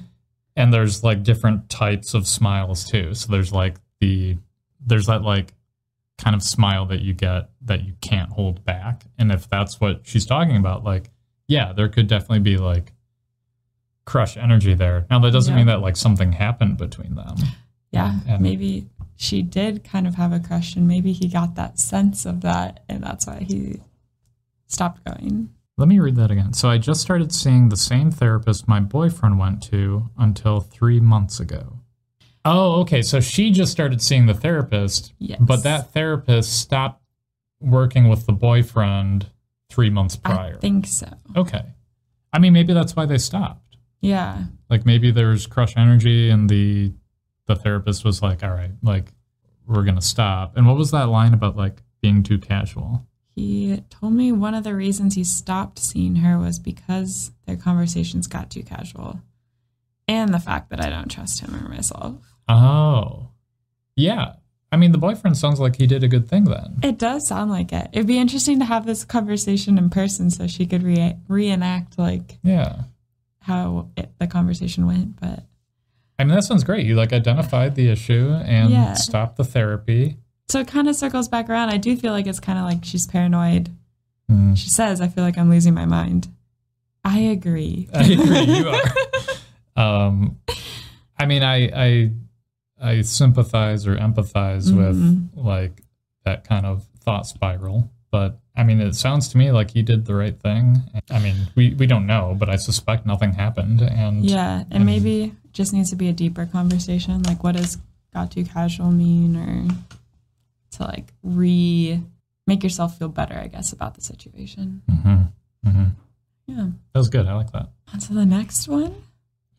and there's like different types of smiles too so there's like the there's that like kind of smile that you get that you can't hold back and if that's what she's talking about like yeah there could definitely be like crush energy there now that doesn't Yeah. mean that like something happened between them Yeah. And- maybe she did kind of have a crush and maybe he got that sense of that and that's why he stopped going. let me read that again so i just started seeing the same therapist my boyfriend went to until three months ago oh okay so she just started seeing the therapist Yes. But that therapist stopped working with the boyfriend three months prior. I think so. okay. I mean, maybe that's why they stopped. Yeah. Like maybe there's crush energy, and the the therapist was like, "All right, like we're gonna stop." And what was that line about like being too casual? He told me one of the reasons he stopped seeing her was because their conversations got too casual. And the fact that I don't trust him or myself. Oh, yeah. I mean, the boyfriend sounds like he did a good thing then. It does sound like it. It'd be interesting to have this conversation in person so she could re- reenact like Yeah. how it, the conversation went. But I mean, that sounds great. You like identified the issue and Yeah. stopped the therapy. so it kind of circles back around. I do feel like it's kind of like she's paranoid. Hmm. She says, I feel like I'm losing my mind. I agree. I agree. You are. um, I mean, I I I sympathize or empathize Mhm. with like that kind of thought spiral, but I mean, it sounds to me like he did the right thing. I mean, we we don't know, but I suspect nothing happened, and Yeah, and and- maybe just needs to be a deeper conversation. Like, what does got too casual mean, or to like re make yourself feel better, I guess, about the situation. Mhm. Mhm. Yeah. that was good. I like that. On to the next one.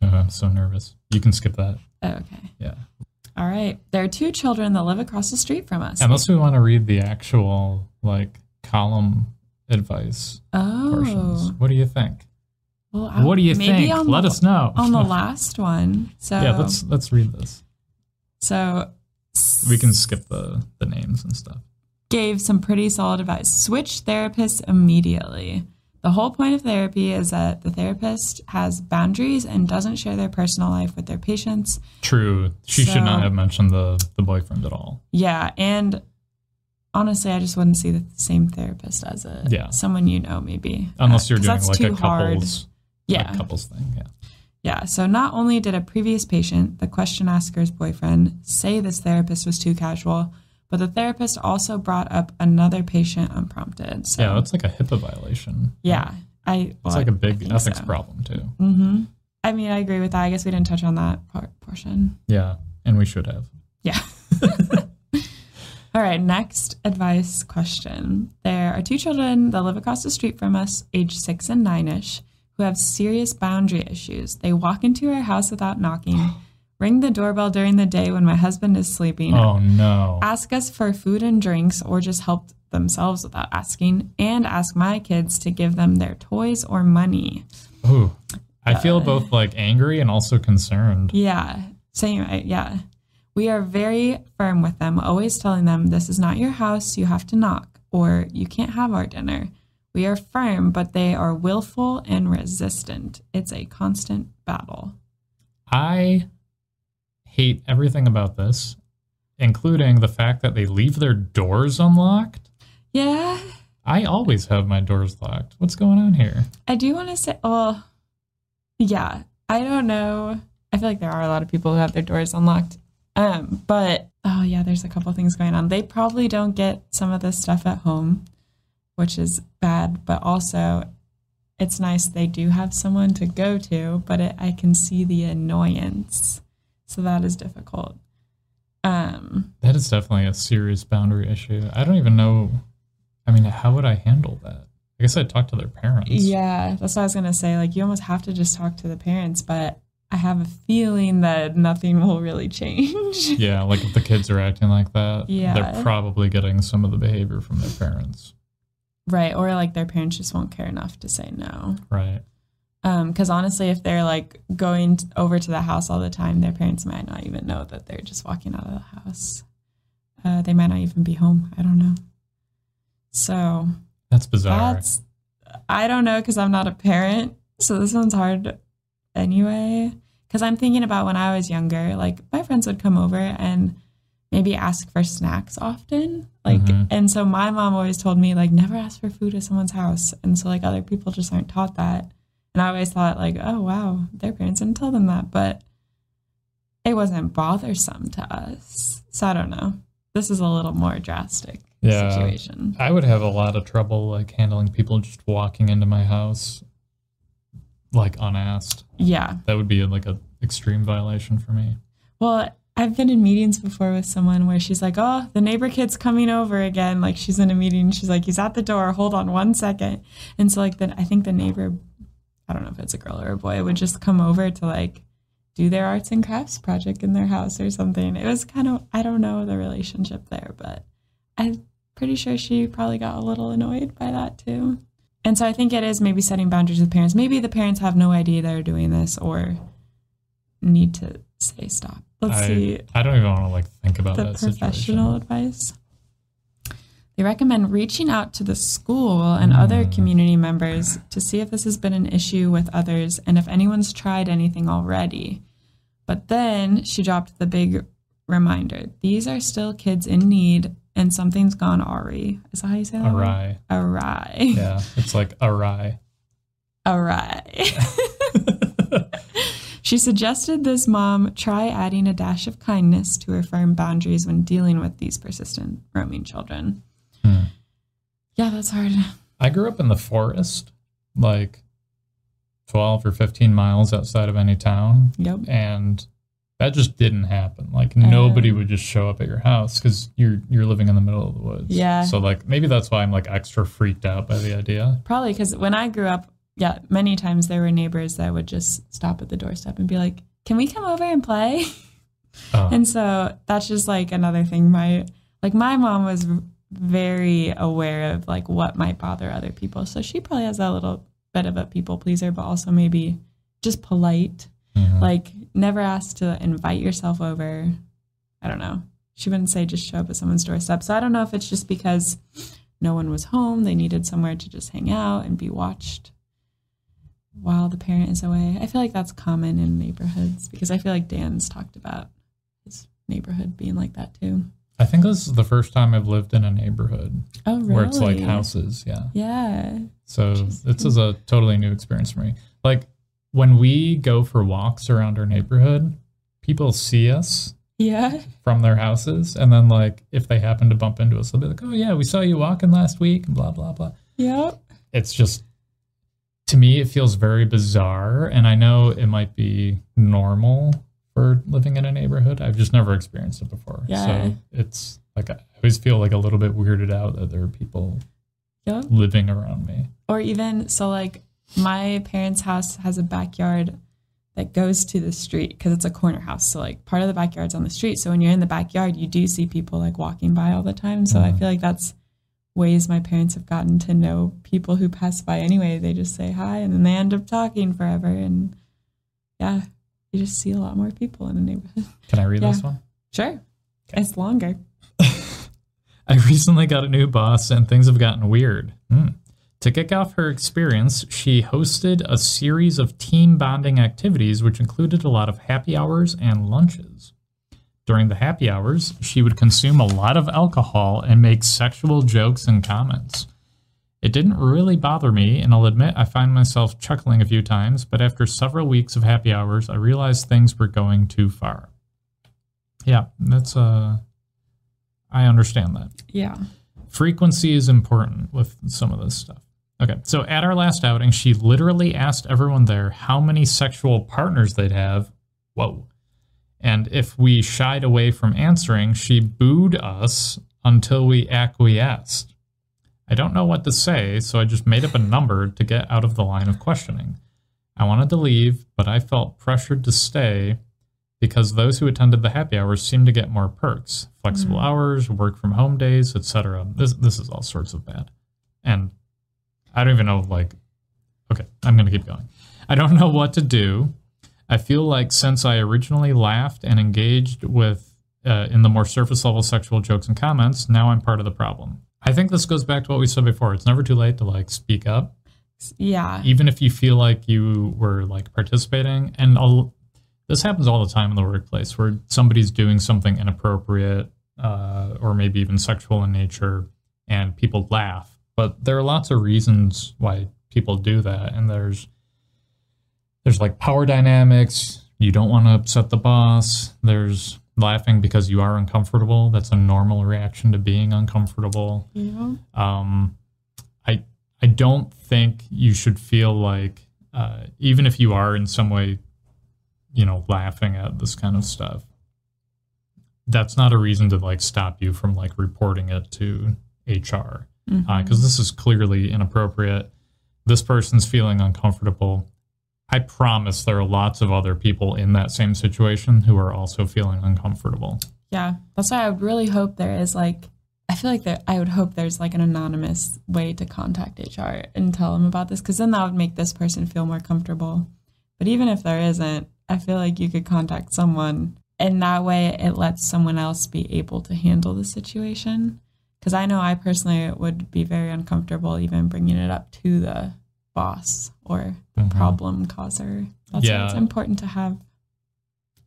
Uh, I'm so nervous. You can skip that. Oh, okay. Yeah. All right. There are two children that live across the street from us. Unless we want to read the actual like column advice oh. portions. oh, What do you think? well, I- what do you maybe think? Let the, us know. on the last one. So yeah, let's let's read this. so We can skip the the names and stuff. gave some pretty solid advice. Switch therapists immediately. The whole point of therapy is that the therapist has boundaries and doesn't share their personal life with their patients. True. She should not have mentioned the the boyfriend at all. Yeah, and honestly, I just wouldn't see the same therapist as a Yeah. someone you know, maybe Unless you're uh, 'Cause doing like a too hard. couples Yeah, couples thing. Yeah. yeah. So not only did a previous patient, the question asker's boyfriend, say this therapist was too casual, but the therapist also brought up another patient unprompted. So Yeah, that's like a HIPAA violation. yeah, I. It's like a big ethics so. problem too. Mm-hmm. I mean, I agree with that. I guess we didn't touch on that part, portion. Yeah. And we should have. Yeah. All right, next advice question. There are two children that live across the street from us, age six and nine ish, who have serious boundary issues. They walk into our house without knocking, ring the doorbell during the day when my husband is sleeping, Oh no. ask us for food and drinks or just help themselves without asking, and ask my kids to give them their toys or money. Ooh. I feel Uh, both like angry and also concerned. Yeah, same. Yeah. We are very firm with them, always telling them this is not your house, you have to knock, or you can't have our dinner. We are firm, but they are willful and resistant. It's a constant battle. I hate everything about this, including the fact that they leave their doors unlocked. Yeah, I always have my doors locked. What's going on here? I do want to say, well, yeah, I don't know. I feel like there are a lot of people who have their doors unlocked. Um, but oh yeah, there's a couple things going on. They probably don't get some of this stuff at home, which is bad, but also it's nice they do have someone to go to, but it, I can see the annoyance. So that is difficult. Um, That is definitely a serious boundary issue. I don't even know. I mean, how would I handle that? I guess I'd talk to their parents. Yeah, that's what I was gonna say. Like, you almost have to just talk to the parents, but I have a feeling that nothing will really change. Yeah, like if the kids are acting like that, Yeah. they're probably getting some of the behavior from their parents. right, or like their parents just won't care enough to say no. Right. Um, because honestly, if they're like going t- over to the house all the time, their parents might not even know that they're just walking out of the house. Uh, they might not even be home. I don't know. So That's bizarre. That's I don't know because I'm not a parent, so this one's hard anyway. Because I'm thinking about when I was younger, like my friends would come over and maybe ask for snacks often, like, Mhm. and so my mom always told me like never ask for food at someone's house, and so like other people just aren't taught that, and I always thought like, oh wow, their parents didn't tell them that, but it wasn't bothersome to us, so I don't know. This is a little more drastic Yeah. situation. I would have a lot of trouble like handling people just walking into my house like unasked. Yeah. That would be like a extreme violation for me. Well, I've been in meetings before with someone where she's like, "Oh, the neighbor kid's coming over again." Like she's in a meeting, she's like, "He's at the door. Hold on one second. And so like then I think the neighbor, I don't know if it's a girl or a boy, would just come over to like do their arts and crafts project in their house or something. It was kind of I don't know the relationship there, but I'm pretty sure she probably got a little annoyed by that too. And so I think it is maybe setting boundaries with parents. Maybe the parents have no idea they're doing this or need to say stop. Let's I, see I don't even want to like think about the that professional situation. advice. They recommend reaching out to the school and other Mm. community members to see if this has been an issue with others and if anyone's tried anything already. But then she dropped the big reminder these are still kids in need and something's gone awry. Is that how you say that? Awry. Awry. Yeah. It's like awry. awry. she suggested this mom try adding a dash of kindness to her firm boundaries when dealing with these persistent roaming children. Yeah, that's hard. I grew up in the forest, like 12 or 15 miles outside of any town. Yep. And that just didn't happen. Like Oh. nobody would just show up at your house because you're you're living in the middle of the woods. Yeah. So like maybe that's why I'm like extra freaked out by the idea. Probably because when I grew up, yeah, many times there were neighbors that would just stop at the doorstep and be like, "Can we come over and play?" Oh, And so that's just like another thing. My like my mom was very aware of like what might bother other people, so she probably has a little bit of a people pleaser, but also maybe just polite. mhm. Like never ask to invite yourself over. I don't know. She wouldn't say just show up at someone's doorstep. So I don't know if it's just because no one was home, they needed somewhere to just hang out and be watched while the parent is away. I feel like that's common in neighborhoods because I feel like Dan's talked about his neighborhood being like that too. I think this is the first time I've lived in a neighborhood Oh, really? where it's like houses. Yeah. Yeah. So this is a totally new experience for me. Like when we go for walks around our neighborhood, people see us Yeah. from their houses, and then like if they happen to bump into us, they'll be like, "Oh yeah, we saw you walking last week," and blah blah blah. Yeah. It's just to me, it feels very bizarre, and I know it might be normal for living in a neighborhood. I've just never experienced it before, Yeah. so it's like I always feel like a little bit weirded out that there are people Yep. living around me. Or even so, like my parents' house has a backyard that goes to the street because it's a corner house. So like part of the backyard's on the street. So when you're in the backyard, you do see people like walking by all the time. So I Mhm. feel like that's ways my parents have gotten to know people who pass by anyway. They just say hi and then they end up talking forever. And yeah, you just see a lot more people in a neighborhood. Can I read Yeah. this one? Sure. It's longer. I recently got a new boss and things have gotten weird. Hmm. To kick off her experience, she hosted a series of team bonding activities, which included a lot of happy hours and lunches. During the happy hours, she would consume a lot of alcohol and make sexual jokes and comments. It didn't really bother me, and I'll admit I find myself chuckling a few times, but after several weeks of happy hours, I realized things were going too far. Yeah, that's uh I understand that Yeah. frequency is important with some of this stuff. Okay, so at our last outing, she literally asked everyone there how many sexual partners they'd have. Whoa. And if we shied away from answering, she booed us until we acquiesced. I don't know what to say, so I just made up a number to get out of the line of questioning. I wanted to leave, but I felt pressured to stay because those who attended the happy hours seemed to get more perks. Flexible Mm. hours work from home days etc this this is all sorts of bad. And i don't even know like okay i'm going to keep going. I don't know what to do. I feel like since i originally laughed and engaged with uh, in the more surface level sexual jokes and comments now i'm part of the problem i think this goes back to what we said before. It's never too late to like speak up. Yeah. even if you feel like you were like participating. And I'll, this happens all the time in the workplace where somebody's doing something inappropriate uh, or maybe even sexual in nature and people laugh. But there are lots of reasons why people do that. And there's there's like power dynamics. You don't want to upset the boss. There's laughing because you are uncomfortable that's a normal reaction to being uncomfortable know? um, I I don't think you should feel like uh, even if you are in some way, you know, laughing at this kind of stuff, that's not a reason to like stop you from like reporting it to HR because this is clearly inappropriate. This person's feeling uncomfortable. I promise there are lots of other people in that same situation who are also feeling uncomfortable. Yeah, that's why I would really hope there is like, I feel like there, I would hope there's like an anonymous way to contact HR and tell them about this because then that would make this person feel more comfortable. But even if there isn't, I feel like you could contact someone and that way it lets someone else be able to handle the situation. Because I know I personally would be very uncomfortable even bringing it up to the boss or the Mhm. problem causer. That's why it's important to have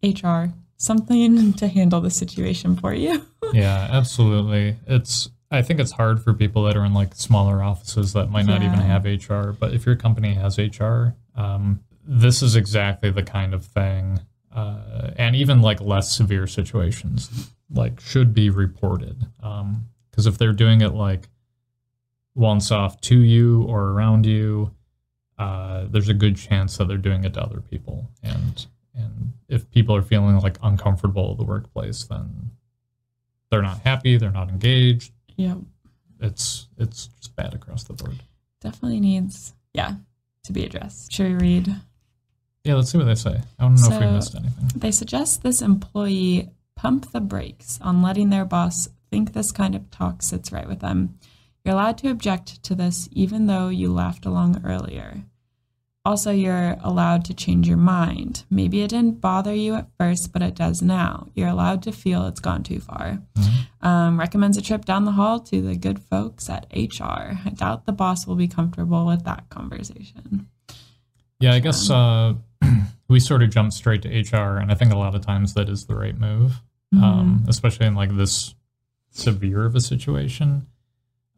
HR something to handle the situation for you. yeah, absolutely. It's I think it's hard for people that are in like smaller offices that might not even have HR. But if your company has HR, um, this is exactly the kind of thing, uh, and even like less severe situations, like should be reported. Because if they're doing it like once off to you or around you, uh, there's a good chance that they're doing it to other people. And and if people are feeling like uncomfortable at the workplace, then they're not happy, they're not engaged. Yeah, It's it's just bad across the board. definitely needs yeah to be addressed. Should we read? Yeah, let's see what they say. I don't know if we missed anything. They suggest this employee pump the brakes on letting their boss think this kind of talk sits right with them. You're allowed to object to this even though you laughed along earlier. Also, you're allowed to change your mind. Maybe it didn't bother you at first, but it does now. You're allowed to feel it's gone too far. Um, recommends a trip down the hall to the good folks at HR. I doubt the boss will be comfortable with that conversation. Yeah, I guess uh, we sort of jump straight to HR, and I think a lot of times that is the right move, um, especially in like this severe of a situation.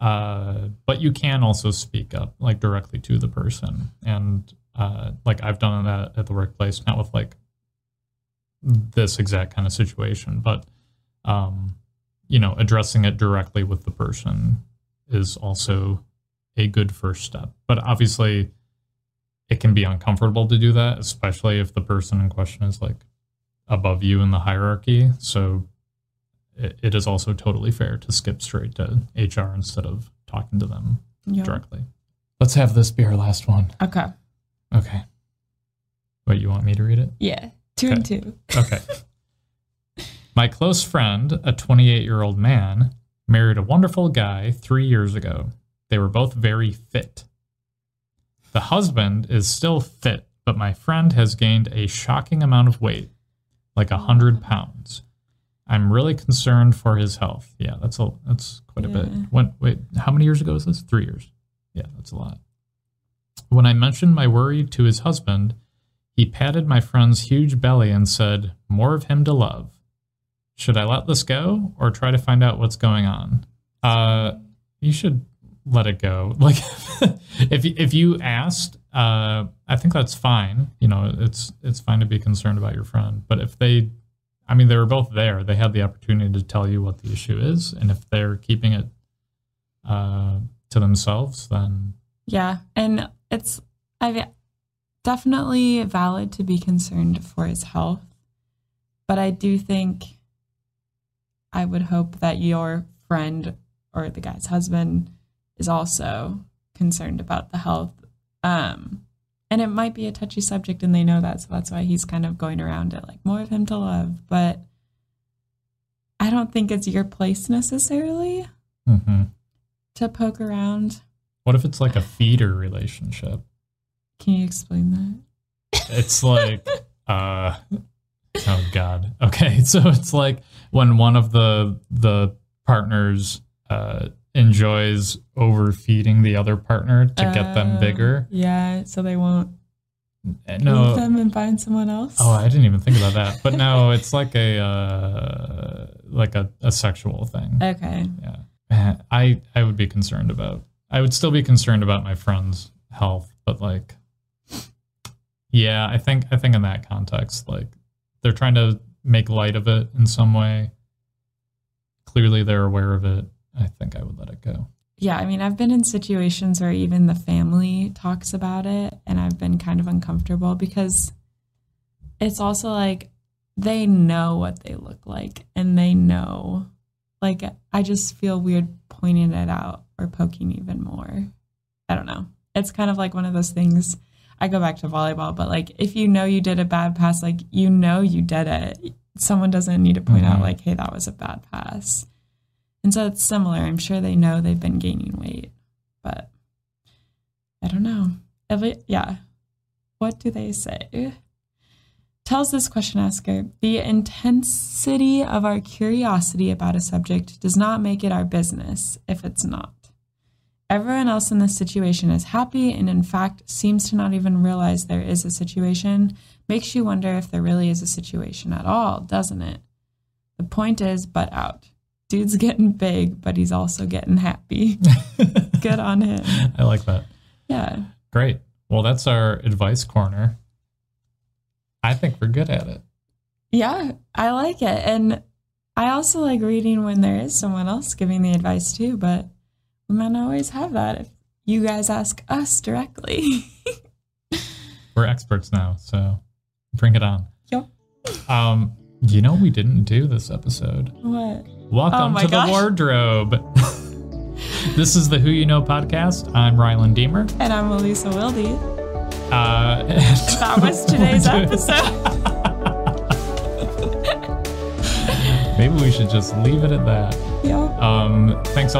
Uh, but you can also speak up like directly to the person, and uh, like I've done that at the workplace, not with like this exact kind of situation, but um, you know, addressing it directly with the person is also a good first step. But obviously, it can be uncomfortable to do that, especially if the person in question is like above you in the hierarchy. So it, it is also totally fair to skip straight to HR instead of talking to them Yep. directly. Let's have this be our last one. Okay. Okay. Wait, you want me to read it? Yeah. Two and two. Okay. My close friend, a 28 year old man, married a wonderful guy three years ago. They were both very fit. The husband is still fit, but my friend has gained a shocking amount of weight, like a hundred pounds. I'm really concerned for his health. Yeah, that's a that's quite a bit. When wait, how many years ago is this? Three years. Yeah, that's a lot. When I mentioned my worry to his husband, he patted my friend's huge belly and said, More of him to love. Should I let this go or try to find out what's going on? Uh, you should let it go. Like, if if you asked, uh, I think that's fine. You know, it's it's fine to be concerned about your friend. But if they, I mean, they were both there. They had the opportunity to tell you what the issue is, and if they're keeping it uh, to themselves, then Yeah, and it's I definitely valid to be concerned for his health, but I do think I would hope that your friend or the guy's husband is also concerned about the health. Um, and it might be a touchy subject, and they know that, so that's why he's kind of going around it like more of him to love. But I don't think it's your place necessarily mhm. to poke around. what if it's like a feeder relationship? Can you explain that? It's like, uh, oh god. Okay, so it's like when one of the the partners uh, enjoys overfeeding the other partner to get them Oh, bigger. Yeah, so they won't leave No, them and find someone else. oh, I didn't even think about that. But no, it's like a uh, like a, a sexual thing. okay. Yeah, Man, I I would be concerned about. I would still be concerned about my friend's health, but like, yeah, I think I think in that context, like, they're trying to make light of it in some way. Clearly, they're aware of it. I think I would let it go. Yeah, I mean, I've been in situations where even the family talks about it, and I've been kind of uncomfortable because it's also like they know what they look like, and they know, like, I just feel weird pointing it out or poking even more. I don't know. It's kind of like one of those things. I go back to volleyball, but like, if you know you did a bad pass, like, you know you did it. Someone doesn't need to point out, Mhm. like, hey, that was a bad pass. And so it's similar. I'm sure they know they've been gaining weight, but I don't know. Lea- yeah. What do they say? Tells this question asker the intensity of our curiosity about a subject does not make it our business if it's not. Everyone else in this situation is happy and, in fact, seems to not even realize there is a situation. Makes you wonder if there really is a situation at all, doesn't it? The point is, butt out. Dude's getting big, but he's also getting happy. Good on him. I like that. Yeah. Great. Well, that's our advice corner. I think we're good at it. Yeah, I like it. And I also like reading when there is someone else giving the advice too, but we might not always have that if you guys ask us directly. We're experts now, so bring it on. Yep. Um, you know we didn't do this episode? what? Welcome Oh to gosh. the wardrobe. this is the Who You Know podcast. I'm Rylan Deemer. And I'm Elisa Wilde. Uh, That was today's episode. Maybe we should just leave it at that. Yep. Um, thanks